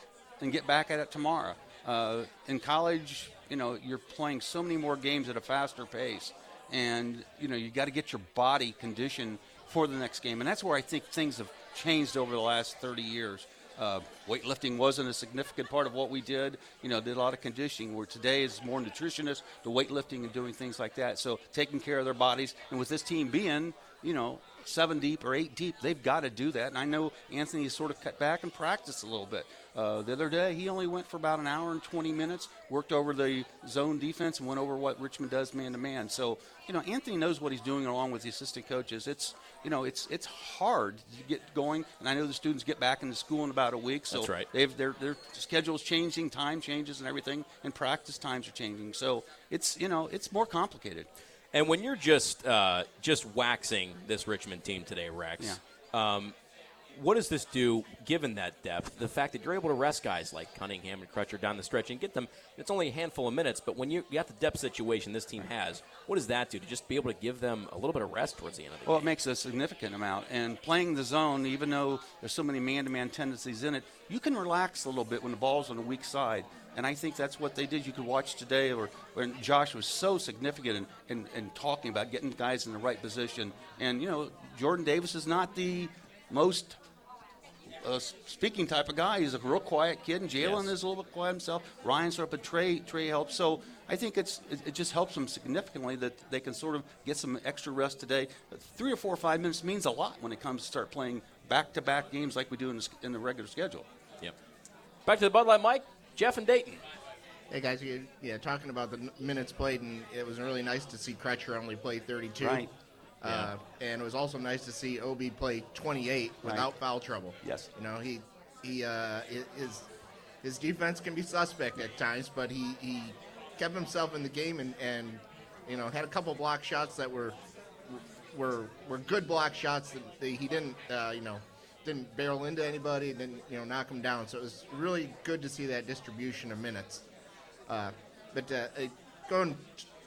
and get back at it tomorrow. Uh, in college, you know, you're playing so many more games at a faster pace, and you know you got to get your body conditioned for the next game, and that's where I think things have changed over the last 30 years. Uh, weightlifting wasn't a significant part of what we did. You know, did a lot of conditioning. Where today is more nutritionist, the weightlifting and doing things like that. So taking care of their bodies, and with this team being, you know, seven deep or eight deep, they've got to do that. And I know Anthony has sort of cut back and practiced a little bit. Uh, the other day, he only went for about an hour and 20 minutes, worked over the zone defense, and went over what Richmond does man to man. So, you know, Anthony knows what he's doing along with the assistant coaches. It's, you know, it's it's hard to get going, and I know the students get back into school in about a week. So
That's right.
they've their their schedule's changing, time changes, and everything, and practice times are changing. So it's you know it's more complicated.
And when you're just uh, just waxing this Richmond team today, Rex, um, what does this do, given that depth? The fact that you're able to rest guys like Cunningham and Crutcher down the stretch and get them. It's only a handful of minutes, but when you, you got the depth situation this team has, what does that do to just be able to give them a little bit of rest towards the end of the
Well,
game?
Well, it makes a significant amount. And playing the zone, even though there's so many man-to-man tendencies in it, you can relax a little bit when the ball's on the weak side. And I think that's what they did. You could watch today, or when Josh was so significant in, in, in talking about getting guys in the right position. And you know, Jordan Davis is not the most uh, speaking type of guy. He's a real quiet kid, and Jalen
Yes.
is a little bit quiet himself. Ryan's sort of, but Trey Trey helps. So I think it's it, it just helps them significantly that they can sort of get some extra rest today. Three or four or five minutes means a lot when it comes to start playing back-to-back games like we do in the, in the regular schedule.
Yep. Back to the Bud Light Mike, Jeff and Dayton.
Hey guys, you, yeah, talking about the minutes played, and it was really nice to see Crutcher only play 32.
Right.
Uh, and it was also nice to see Obi play 28
Right.
without foul trouble.
Yes.
You know, he he uh, his his defense can be suspect at times, but he, he kept himself in the game and, and you know had a couple block shots that were were were good block shots that they, he didn't uh, you know didn't barrel into anybody, didn't you know knock them down. So it was really good to see that distribution of minutes. Uh, but uh, uh, going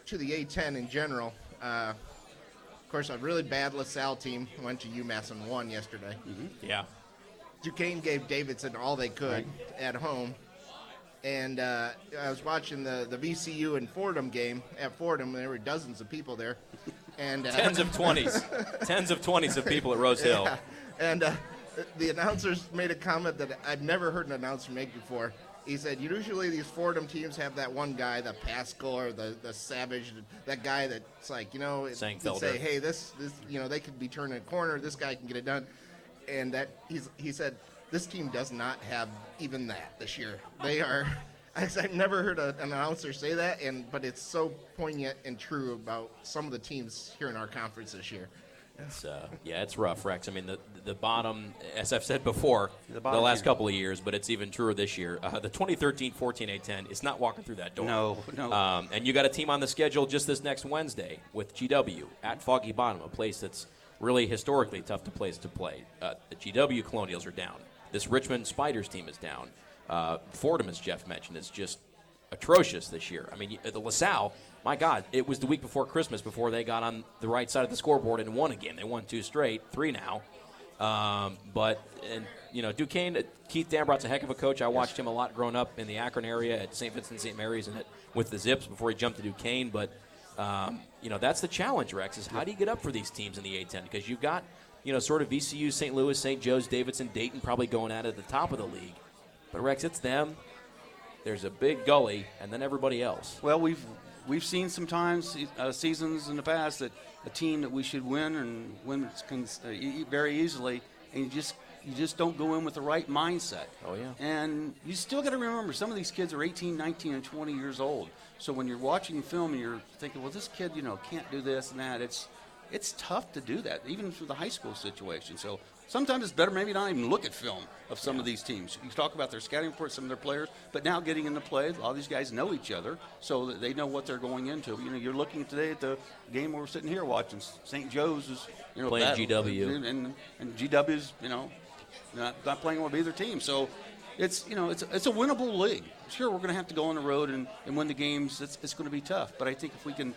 to the A10 in general, uh, of course, a really bad LaSalle team went to UMass and won yesterday.
Yeah.
Duquesne gave Davidson all they could
Right.
at home. And uh, I was watching the, the VCU and Fordham game at Fordham, and there were dozens of people there. and uh,
Tens of 20s. Tens of 20s of people at Rose Hill.
Yeah. And uh, the announcers made a comment that I've never heard an announcer make before. He said, usually these Fordham teams have that one guy, the Pascal or the, the Savage, that guy that's like, you know, say, hey, this, this, you know, they could be turning a corner, this guy can get it done. And that, he's, he said, this team does not have even that this year. They are, I've never heard an announcer say that, and but it's so poignant and true about some of the teams here in our conference this year.
It's, uh, yeah, it's rough, Rex. I mean, the the bottom, as I've said before, the,
bottom
last
tier.
couple of years, but it's even truer this year. Uh, the 2013 14 A10 is not walking through that door.
No, no.
Um, and you got a team on the schedule just this next Wednesday with GW at Foggy Bottom, a place that's really historically tough to place to play. Uh, the GW Colonials are down. This Richmond Spiders team is down. Uh, Fordham, as Jeff mentioned, is just atrocious this year. I mean, the LaSalle, my God, it was the week before Christmas before they got on the right side of the scoreboard and won again. They won two straight, three now. Um, but and you know, Duquesne, Keith Dambrot's a heck of a coach. I watched him a lot growing up in the Akron area at St. Vincent St. Mary's and with the Zips before he jumped to Duquesne. But um, you know, that's the challenge, Rex. Is how do you get up for these teams in the A10? Because you've got you know, sort of VCU, St. Louis, St. Joe's, Davidson, Dayton, probably going at it at the top of the league. But Rex, it's them. There's a big gully, and then everybody else.
Well, we've we've seen sometimes uh, seasons in the past that a team that we should win and win can, uh, very easily, and you just you just don't go in with the right mindset.
Oh yeah.
And you still got to remember some of these kids are 18, 19, and 20 years old. So when you're watching film and you're thinking, well, this kid, you know, can't do this and that, it's it's tough to do that, even for the high school situation. So sometimes it's better maybe not even look at film of some of these teams. You talk about their scouting reports, some of their players, but now getting into play, a lot of these guys know each other, so that they know what they're going into. You know, you're looking today at the game we're sitting here watching. St. Joe's is you know
Playing
battle-
GW.
and and GW's you know not, not playing with either team. So it's you know it's it's a winnable league. Sure, we're going to have to go on the road and, and win the games. It's, it's going to be tough, but I think if we can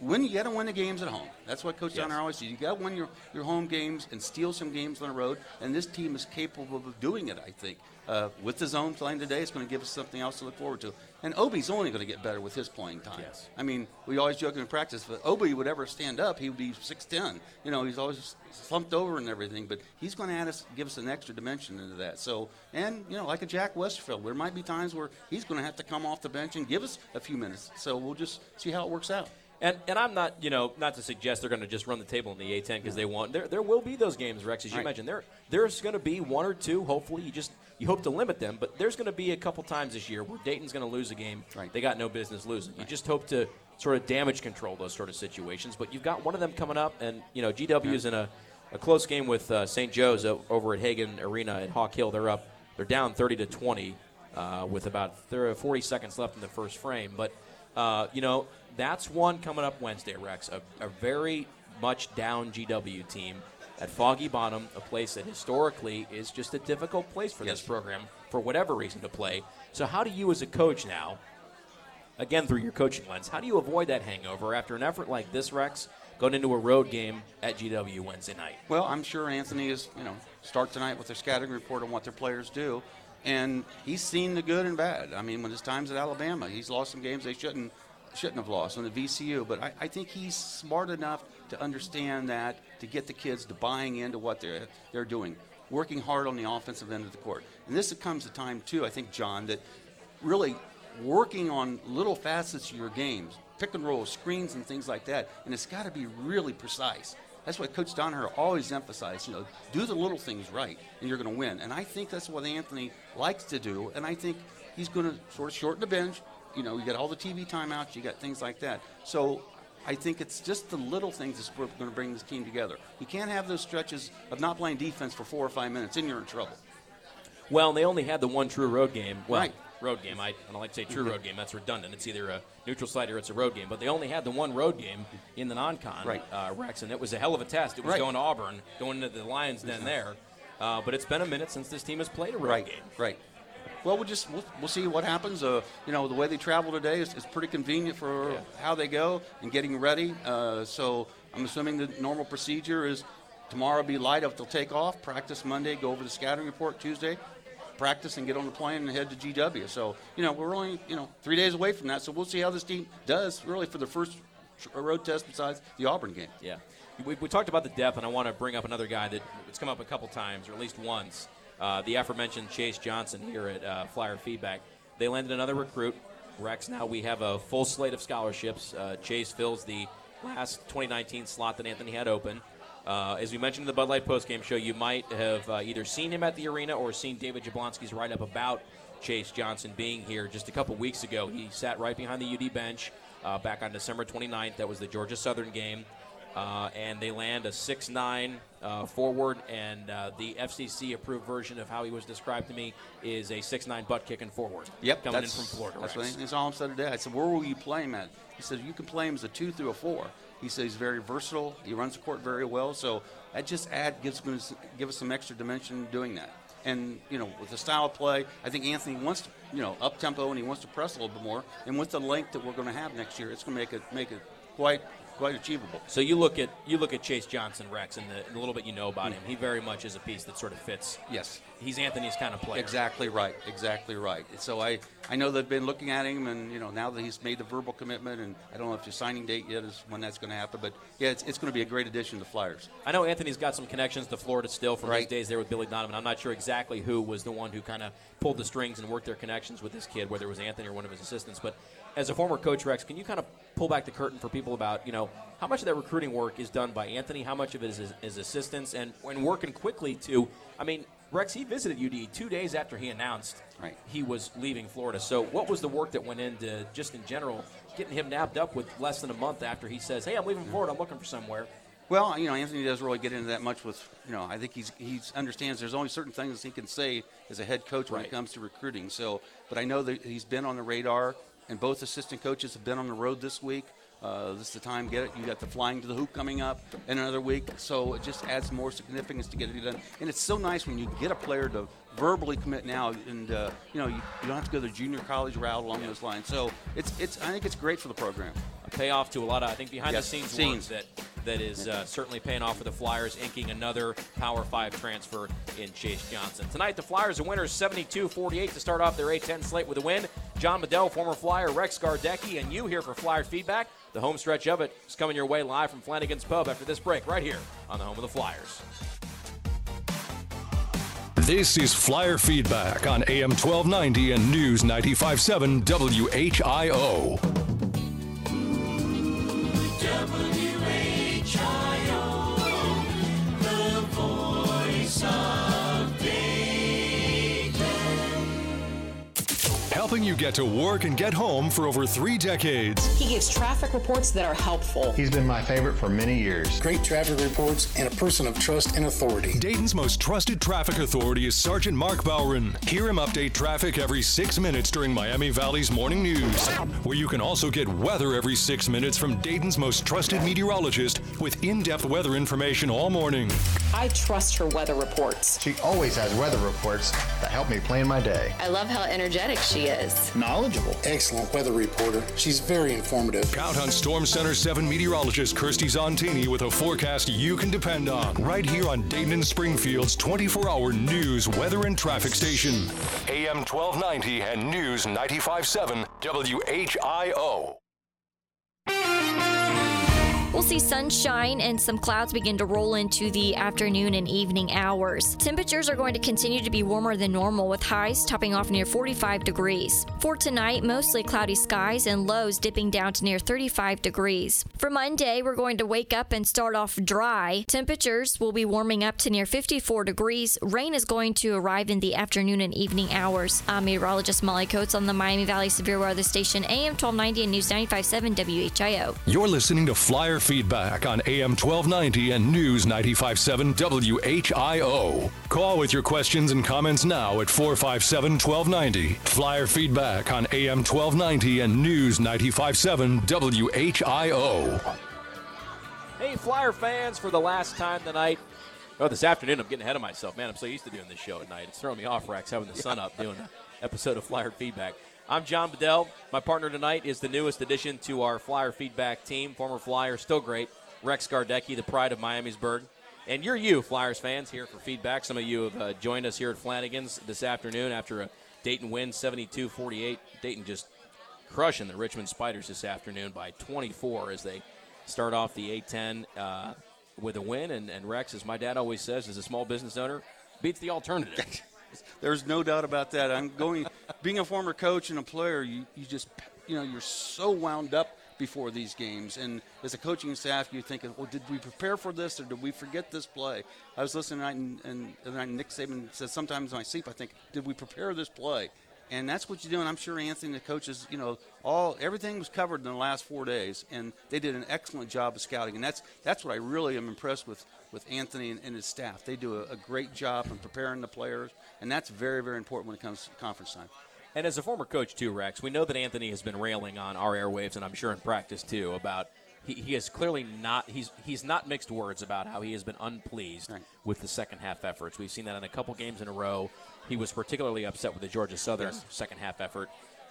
win, you got to win the games at home. That's what Coach Donoher always says. You got to win your, your home games and steal some games on the road. And this team is capable of doing it. I think uh, with the zone playing today, it's going to give us something else to look forward to. And Obi's only going to get better with his playing time.
Yes.
I mean, we always joke in practice, if Obi would ever stand up, he would be 6'10. You know, he's always slumped over and everything, but he's going to add us, give us an extra dimension into that. So, and, you know, like a Jack Westerfield, there might be times where he's going to have to come off the bench and give us a few minutes. So we'll just see how it works out.
And and I'm not you know not to suggest they're going to just run the table in the A10 because they want there there will be those games Rex as you
Right.
mentioned there there's going to be one or two hopefully you just you hope to limit them but there's going to be a couple times this year where Dayton's going to lose a game right. they got no business losing you just hope to sort of damage control those sort of situations but you've got one of them coming up and you know GW is in a, a close game with uh, St. Joe's over at Hagen Arena at Hawk Hill they're up they're down 30 to 20 uh, with about thir- 40 seconds left in the first frame but uh, you know, that's one coming up Wednesday, Rex. A, a very much down GW team at Foggy Bottom, a place that historically is just a difficult place for this program for whatever reason to play. So, how do you, as a coach now, again through your coaching lens, how do you avoid that hangover after an effort like this, Rex, going into a road game at GW Wednesday night?
Well, I'm sure Anthony is, you know, start tonight with their scouting report on what their players do, and he's seen the good and bad. I mean, when his times at Alabama, he's lost some games they shouldn't shouldn't have lost on the VCU, but I, I think he's smart enough to understand that to get the kids to buying into what they're they're doing, working hard on the offensive end of the court. And this comes a time too, I think, John, that really working on little facets of your games, pick and roll, screens, and things like that. And it's got to be really precise. That's what Coach Donoher always emphasized. You know, do the little things right, and you're going to win. And I think that's what Anthony likes to do. And I think he's going to sort of shorten the bench. You know, you got all the TV timeouts, you got things like that. So I think it's just the little things that's going to bring this team together. You can't have those stretches of not playing defense for four or five minutes, and you're in trouble.
Well, they only had the one true road game. Well,
Right.
road game. I, I don't like to say true
Mhm.
road game. That's redundant. It's either a neutral site or it's a road game. But they only had the one road game in the non-con,
Right.
uh, Rex, and it was a hell of a test. It was
Right.
going to Auburn, going into the Lions Den there. Uh, but it's been a minute since this team has played a road
Right,
game.
right. Well, we'll just we'll, we'll see what happens. Uh, you know, the way they travel today is, is pretty convenient for how they go and getting ready. Uh, so I'm assuming the normal procedure is tomorrow be light up. They'll take off, practice Monday, go over the scouting report Tuesday, practice and get on the plane and head to GW. So you know we're only you know three days away from that. So we'll see how this team does really for the first road test besides the Auburn game.
Yeah. We, we talked about the depth, and I want to bring up another guy that it's come up a couple times, or at least once. Uh, the aforementioned Chase Johnson here at uh, Flyer Feedback. They landed another recruit. Rex, now we have a full slate of scholarships. Uh, Chase fills the last 2019 slot that Anthony had open. Uh, as we mentioned in the Bud Light postgame show, you might have uh, either seen him at the arena or seen David Jablonski's write up about Chase Johnson being here just a couple weeks ago. He sat right behind the UD bench uh, back on December 29th. That was the Georgia Southern game. Uh, and they land a 6'9 uh, forward, and uh, the FCC approved version of how he was described to me is a 6'9 butt kicking forward.
Yep,
coming in from Florida.
That's, what, that's all I'm saying today. I said, where will you play him at? He said, you can play him as a two through a four. He said he's very versatile. He runs the court very well. So that just add gives us give us some extra dimension doing that. And you know, with the style of play, I think Anthony wants to, you know, up tempo and he wants to press a little bit more. And with the length that we're going to have next year, it's going to make it make it quite quite achievable.
So you look at you look at Chase Johnson, Rex, and the, the little bit you know about him. He very much is a piece that sort of fits.
Yes,
he's Anthony's kind of player.
Exactly right. Exactly right. So I, I know they've been looking at him, and you know now that he's made the verbal commitment, and I don't know if the signing date yet is when that's going to happen, but yeah, it's, it's going to be a great addition to the Flyers.
I know Anthony's got some connections to Florida still from his days there with Billy Donovan. I'm not sure exactly who was the one who kind of pulled the strings and worked their connections with this kid, whether it was Anthony or one of his assistants. But as a former coach, Rex, can you kind of pull back the curtain for people about you know how much of that recruiting work is done by Anthony, how much of it is his, his assistants, and when working quickly to, I mean. Rex, he visited UD two days after he announced
right.
he was leaving Florida. So, what was the work that went into just in general getting him nabbed up with less than a month after he says, "Hey, I'm leaving mm-hmm. Florida. I'm looking for somewhere."
Well, you know, Anthony doesn't really get into that much with, you know, I think he's he understands there's only certain things he can say as a head coach when it comes to recruiting. So, but I know that he's been on the radar, and both assistant coaches have been on the road this week. Uh, this is the time, get it. You got the flying to the hoop coming up in another week, so it just adds more significance to get it done. And it's so nice when you get a player to verbally commit now, and uh, you know you, you don't have to go the junior college route along those lines. So it's it's I think it's great for the program.
A payoff to a lot of I think behind
Yes,
the scenes,
scenes.
work that that is uh, certainly paying off for the Flyers, inking another Power Five transfer in Chase Johnson. Tonight, the Flyers are winners 72-48 to start off their A10 slate with a win. John Bedell, former Flyer, Rex Gardecki, and you here for Flyer feedback. The home stretch of it is coming your way live from Flanagan's Pub after this break, right here on the home of the Flyers.
This is Flyer Feedback on AM 1290 and News 957 WHIO.
WHIO,
Helping you get to work and get home for over three decades.
He gives traffic reports that are helpful.
He's been my favorite for many years.
Great traffic reports and a person of trust and authority.
Dayton's most trusted traffic authority is Sergeant Mark Bowron. Hear him update traffic every six minutes during Miami Valley's morning news, where you can also get weather every six minutes from Dayton's most trusted meteorologist with in depth weather information all morning.
I trust her weather reports.
She always has weather reports that help me plan my day.
I love how energetic she is.
Knowledgeable. Excellent weather reporter. She's very informative.
Count on Storm Center 7 meteorologist Kirsty Zontini with a forecast you can depend on. Right here on Dayton and Springfield's 24 hour news, weather, and traffic station. AM 1290 and News 957 WHIO.
We'll see sunshine and some clouds begin to roll into the afternoon and evening hours. Temperatures are going to continue to be warmer than normal with highs topping off near 45 degrees. For tonight, mostly cloudy skies and lows dipping down to near 35 degrees. For Monday, we're going to wake up and start off dry. Temperatures will be warming up to near 54 degrees. Rain is going to arrive in the afternoon and evening hours. I'm meteorologist Molly Coates on the Miami Valley Severe Weather Station AM 1290 and News 957 WHIO.
You're listening to Flyer Feedback on AM 1290 and News 957 WHIO. Call with your questions and comments now at 457 1290. Flyer Feedback on AM 1290 and News 957 WHIO.
Hey, Flyer fans, for the last time tonight. Oh, this afternoon, I'm getting ahead of myself. Man, I'm so used to doing this show at night. It's throwing me off, Rex, having the sun up doing an episode of Flyer Feedback. I'm John Bedell. My partner tonight is the newest addition to our Flyer Feedback team, former Flyer, still great, Rex Gardecki, the pride of Miamisburg. And you're you, Flyers fans, here for feedback. Some of you have uh, joined us here at Flanagan's this afternoon after a Dayton win, 72 48. Dayton just crushing the Richmond Spiders this afternoon by 24 as they start off the A10 uh, with a win. And, and Rex, as my dad always says, as a small business owner, beats the alternative.
There's no doubt about that. I'm going, being a former coach and a player, you, you just, you know, you're so wound up before these games. And as a coaching staff, you're thinking, well, did we prepare for this or did we forget this play? I was listening tonight, and, and, and Nick Saban said, sometimes in my sleep, I think, did we prepare this play? And that's what you do. And I'm sure Anthony, the coaches, you know, all everything was covered in the last four days, and they did an excellent job of scouting. And that's that's what I really am impressed with with Anthony and, and his staff. They do a, a great job in preparing the players, and that's very very important when it comes to conference time.
And as a former coach too, Rex, we know that Anthony has been railing on our airwaves, and I'm sure in practice too, about he, he is clearly not he's he's not mixed words about how he has been unpleased
Right.
with the second half efforts. We've seen that in a couple games in a row. He was particularly upset with the Georgia Southern
Yes.
second half effort.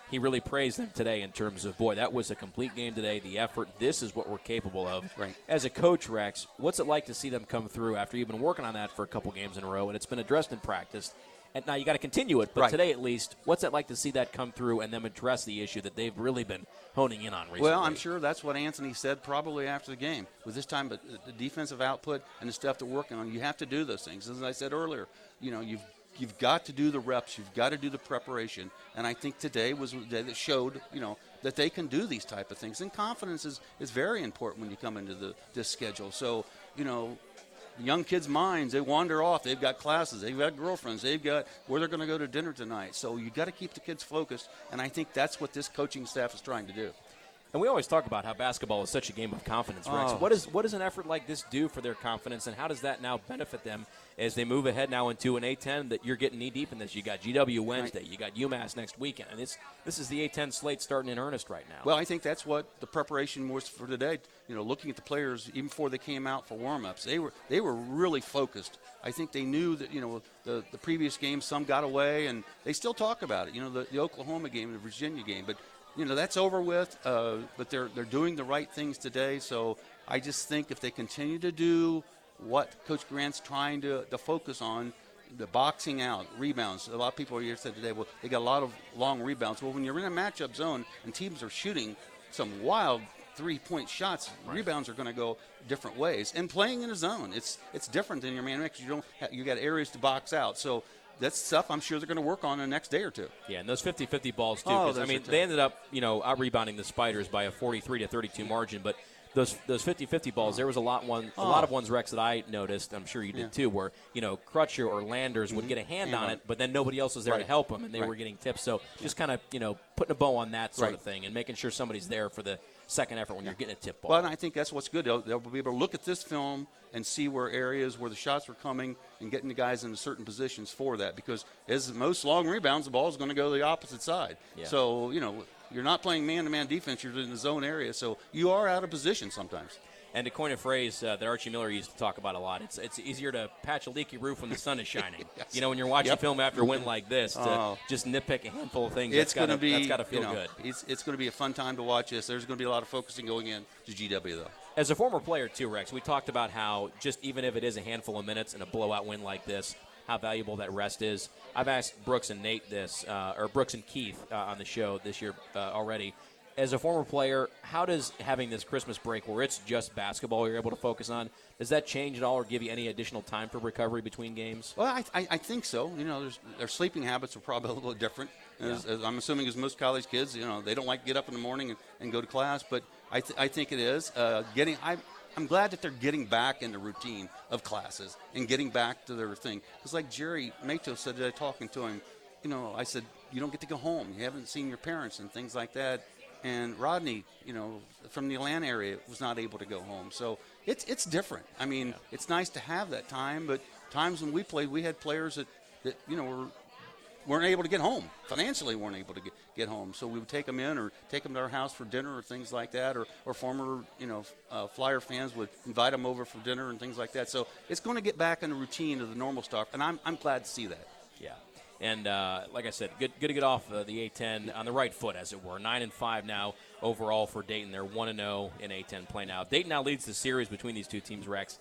He really praised them today in terms of boy, that was a complete game today. The effort, this is what we're capable of.
Right.
As a coach, Rex, what's it like to see them come through after you've been working on that for a couple games in a row, and it's been addressed in practice? And now you got to continue it, but
Right.
today at least, what's it like to see that come through and them address the issue that they've really been honing in on recently?
Well, I'm sure that's what Anthony said probably after the game. With this time, but the defensive output and the stuff they're working on, you have to do those things. As I said earlier, you know, you've you've got to do the reps, you've got to do the preparation, and I think today was a day that showed, you know, that they can do these type of things. And confidence is, is very important when you come into the this schedule. So, you know, young kids' minds they wander off. They've got classes, they've got girlfriends, they've got where they're going to go to dinner tonight. So you got to keep the kids focused, and I think that's what this coaching staff is trying to do.
And we always talk about how basketball is such a game of confidence, Rex.
Oh.
What, is, what does an effort like this do for their confidence, and how does that now benefit them as they move ahead now into an A10 that you're getting knee deep in this? You got GW Wednesday, you got UMass next weekend, and it's this is the A10 slate starting in earnest right now.
Well, I think that's what the preparation was for today. You know, looking at the players even before they came out for warm-ups, they were they were really focused. I think they knew that you know the the previous game some got away, and they still talk about it. You know, the, the Oklahoma game, the Virginia game, but you know that's over with. Uh, but they're they're doing the right things today. So I just think if they continue to do what Coach Grant's trying to, to focus on, the boxing out, rebounds. A lot of people here said today, well, they got a lot of long rebounds. Well, when you're in a matchup zone and teams are shooting some wild three-point shots, rebounds are going to go different ways. And playing in a zone, it's it's different than your man mix. You don't have, you got areas to box out. So that's stuff I'm sure they're going to work on in the next day or two.
Yeah, and those 50-50 balls too.
Oh,
I mean, they ended up, you know, out rebounding the Spiders by a 43 to 32 margin, but those those 50-50 balls, there was a lot one a
Oh.
lot of ones Rex that I noticed. I'm sure you did
Yeah.
too, where you know Crutcher or Landers would
Mhm.
get a hand on it, but then nobody else was there to help them, and they
Right.
were getting tips. So just kind of you know putting a bow on that sort
Right.
of thing and making sure somebody's there for the second effort when you're getting a tip ball.
Well, and I think that's what's good. They'll, they'll be able to look at this film and see where areas where the shots were coming and getting the guys into certain positions for that. Because as most long rebounds, the ball is going to go the opposite side.
Yeah.
So you know you're not playing man-to-man defense. You're in the zone area, so you are out of position sometimes.
And to coin a phrase uh, that Archie Miller used to talk about a lot, it's it's easier to patch a leaky roof when the sun is shining.
Yes.
You know, when you're watching
Yep.
film after a win like this, to
Oh.
just nitpick a handful of things.
It's going to be
that's got to feel
you know,
good.
It's, it's going to be a fun time to watch this. There's going to be a lot of focusing going in to GW though.
As a former player too, Rex, we talked about how just even if it is a handful of minutes in a blowout win like this, how valuable that rest is. I've asked Brooks and Nate this, uh, or Brooks and Keith uh, on the show this year uh, already. As a former player, how does having this Christmas break where it's just basketball you're able to focus on, does that change at all or give you any additional time for recovery between games?
Well, I, I, I think so. You know, there's, their sleeping habits are probably a little different. As, as I'm assuming as most college kids, you know, they don't like to get up in the morning and, and go to class, but I, th- I think it is. Uh, getting, I, I'm glad that they're getting back in the routine of classes and getting back to their thing. Because like Jhery Matos said today, talking to him, you know, I said, you don't get to go home. You haven't seen your parents and things like that. And Rodney, you know, from the Atlanta area, was not able to go home. So it's it's different. I mean, it's nice to have that time, but times when we played, we had players that, that you know were weren't able to get home financially weren't able to get, get home so we would take them in or take them to our house for dinner or things like that or, or former you know uh, flyer fans would invite them over for dinner and things like that so it's going to get back in the routine of the normal stuff and i'm, I'm glad to see that
Yeah. And uh, like I said, good, good to get off uh, the A10 on the right foot, as it were. Nine and five now overall for Dayton. They're one and zero in A10 play now. Dayton now leads the series between these two teams. Rex,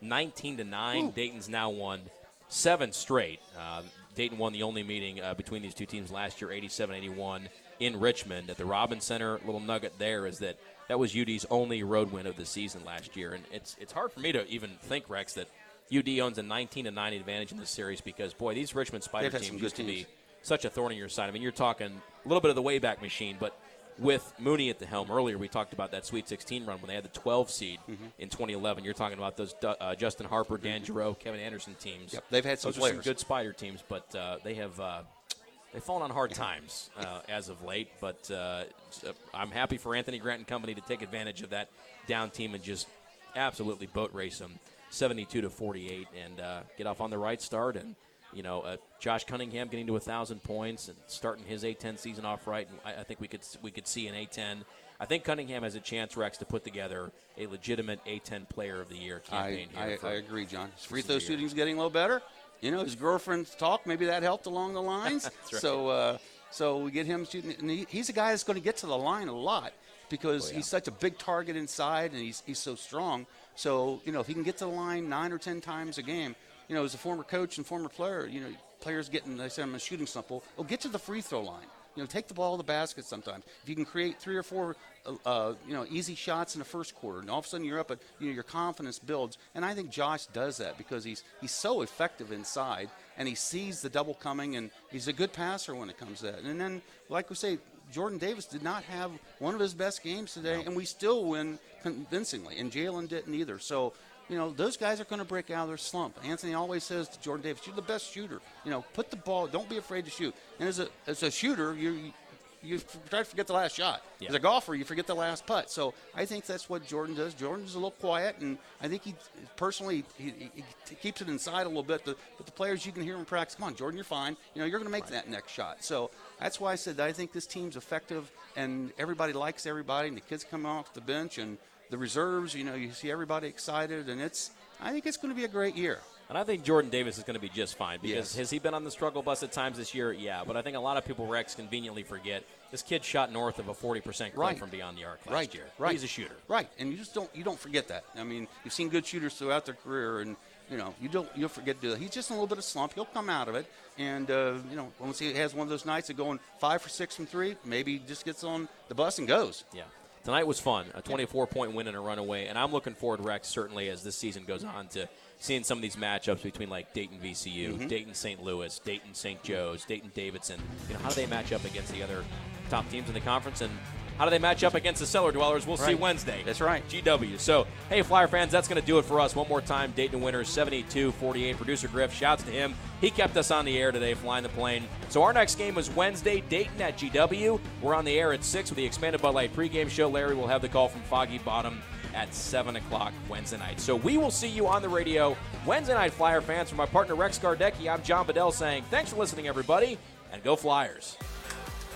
nineteen to nine. Dayton's now won seven straight. Uh, Dayton won the only meeting uh, between these two teams last year, 87-81. in Richmond at the Robins Center. Little nugget there is that that was UD's only road win of the season last year, and it's it's hard for me to even think Rex that UD owns a 19 to 9 advantage in this series because boy, these Richmond Spider
They've had some
teams used to be such a thorn in your side. I mean, you're talking a little bit of the Wayback Machine, but with Mooney at the helm earlier, we talked about that Sweet 16 run when they had the 12 seed
Mm-hmm.
in 2011. You're talking about those uh, Justin Harper, Dan Geriot, Kevin Anderson teams.
Yep, they've had some
those are some good Spider teams, but uh, they have uh, they've fallen on hard times uh, as of late. But uh, I'm happy for Anthony Grant and company to take advantage of that down team and just absolutely boat race them 72 to 48 and uh, get off on the right start and you know uh, Josh Cunningham getting to a thousand points and starting his A10 season off right. And I, I think we could we could see an A10. I think Cunningham has a chance, Rex, to put together a legitimate A10 Player of the Year
I,
campaign here.
I, I agree, John. His free throw shooting's getting a little better. You know, his girlfriend's talk, maybe that helped along the lines.
right.
So, uh, so we get him shooting. And he, he's a guy that's going to get to the line a lot because
Oh, yeah.
he's such a big target inside and he's, he's so strong. So, you know, if he can get to the line nine or ten times a game, you know, as a former coach and former player, you know, players getting, they say I'm a shooting slump. Well, get to the free throw line. You know, take the ball to the basket sometimes. If you can create three or four, uh, uh, you know, easy shots in the first quarter, and all of a sudden you're up, at, you know, your confidence builds. And I think Josh does that because he's he's so effective inside, and he sees the double coming, and he's a good passer when it comes to that. And then, like we say, Jordan Davis did not have one of his best games today, and we still win convincingly. And Jalen didn't either. So. You know, those guys are going to break out of their slump. Anthony always says to Jordan Davis, "You're the best shooter. You know, put the ball. Don't be afraid to shoot." And as a as a shooter, you you try to forget the last shot.
Yeah.
As a golfer, you forget the last putt. So I think that's what Jordan does. Jordan's a little quiet, and I think he personally he, he, he keeps it inside a little bit. But, the players, you can hear him practice. Come on, Jordan, you're fine. You know, you're going to make that next shot. So that's why I said that I think this team's effective, and everybody likes everybody, and the kids come off the bench and the reserves. You know, you see everybody excited, and it's. I think it's going to be a great year.
And I think Jordan Davis is going to be just fine because
Yes.
has he been on the struggle bus at times this year? Yeah, but I think a lot of people Rex conveniently forget this kid shot north of a 40% clip
Right.
from beyond the arc last
right,
year.
Right,
He's a shooter.
Right, and you just don't you don't forget that. I mean, you've seen good shooters throughout their career, and you know you don't you'll forget to do that. He's just in a little bit of slump. He'll come out of it, and uh, you know once he has one of those nights of going five for six from three, maybe he just gets on the bus and goes.
Yeah. Tonight was fun. A 24 point win and a runaway. And I'm looking forward, Rex, certainly as this season goes on, to seeing some of these matchups between like Dayton VCU,
Mhm.
Dayton St. Louis, Dayton St. Joe's, Dayton Davidson. You know, how do they match up against the other top teams in the conference? And how do they match up against the cellar dwellers? We'll see Wednesday.
That's right.
GW. So, hey, Flyer fans, that's going to do it for us. One more time, Dayton winners 72 48. Producer Griff, shouts to him. He kept us on the air today, flying the plane. So, our next game is Wednesday, Dayton at GW. We're on the air at 6 with the expanded Bud Light pregame show. Larry will have the call from Foggy Bottom at 7 o'clock Wednesday night. So, we will see you on the radio Wednesday night, Flyer fans. From my partner Rex Gardecki, I'm John Bedell saying thanks for listening, everybody, and go Flyers.